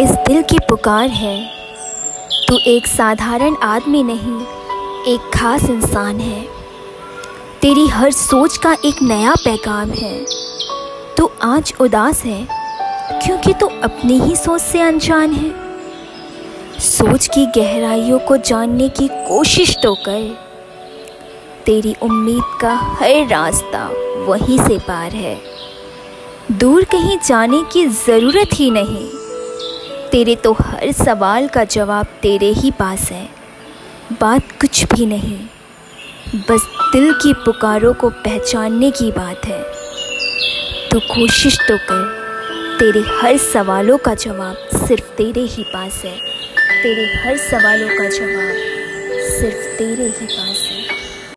इस दिल की पुकार है। तू एक साधारण आदमी नहीं, एक खास इंसान है। तेरी हर सोच का एक नया पैगाम है। तू आज उदास है, क्योंकि तू अपनी ही सोच से अनजान है। सोच की गहराइयों को जानने की कोशिश तो कर। तेरी उम्मीद का हर रास्ता वहीं से पार है। दूर कहीं जाने की ज़रूरत ही नहीं। तेरे तो हर सवाल का जवाब तेरे ही पास है। बात कुछ भी नहीं, बस दिल की पुकारों को पहचानने की बात है। तो कोशिश तो कर, तेरे हर सवालों का जवाब सिर्फ़ तेरे ही पास है। तेरे हर सवालों का जवाब सिर्फ़ तेरे ही पास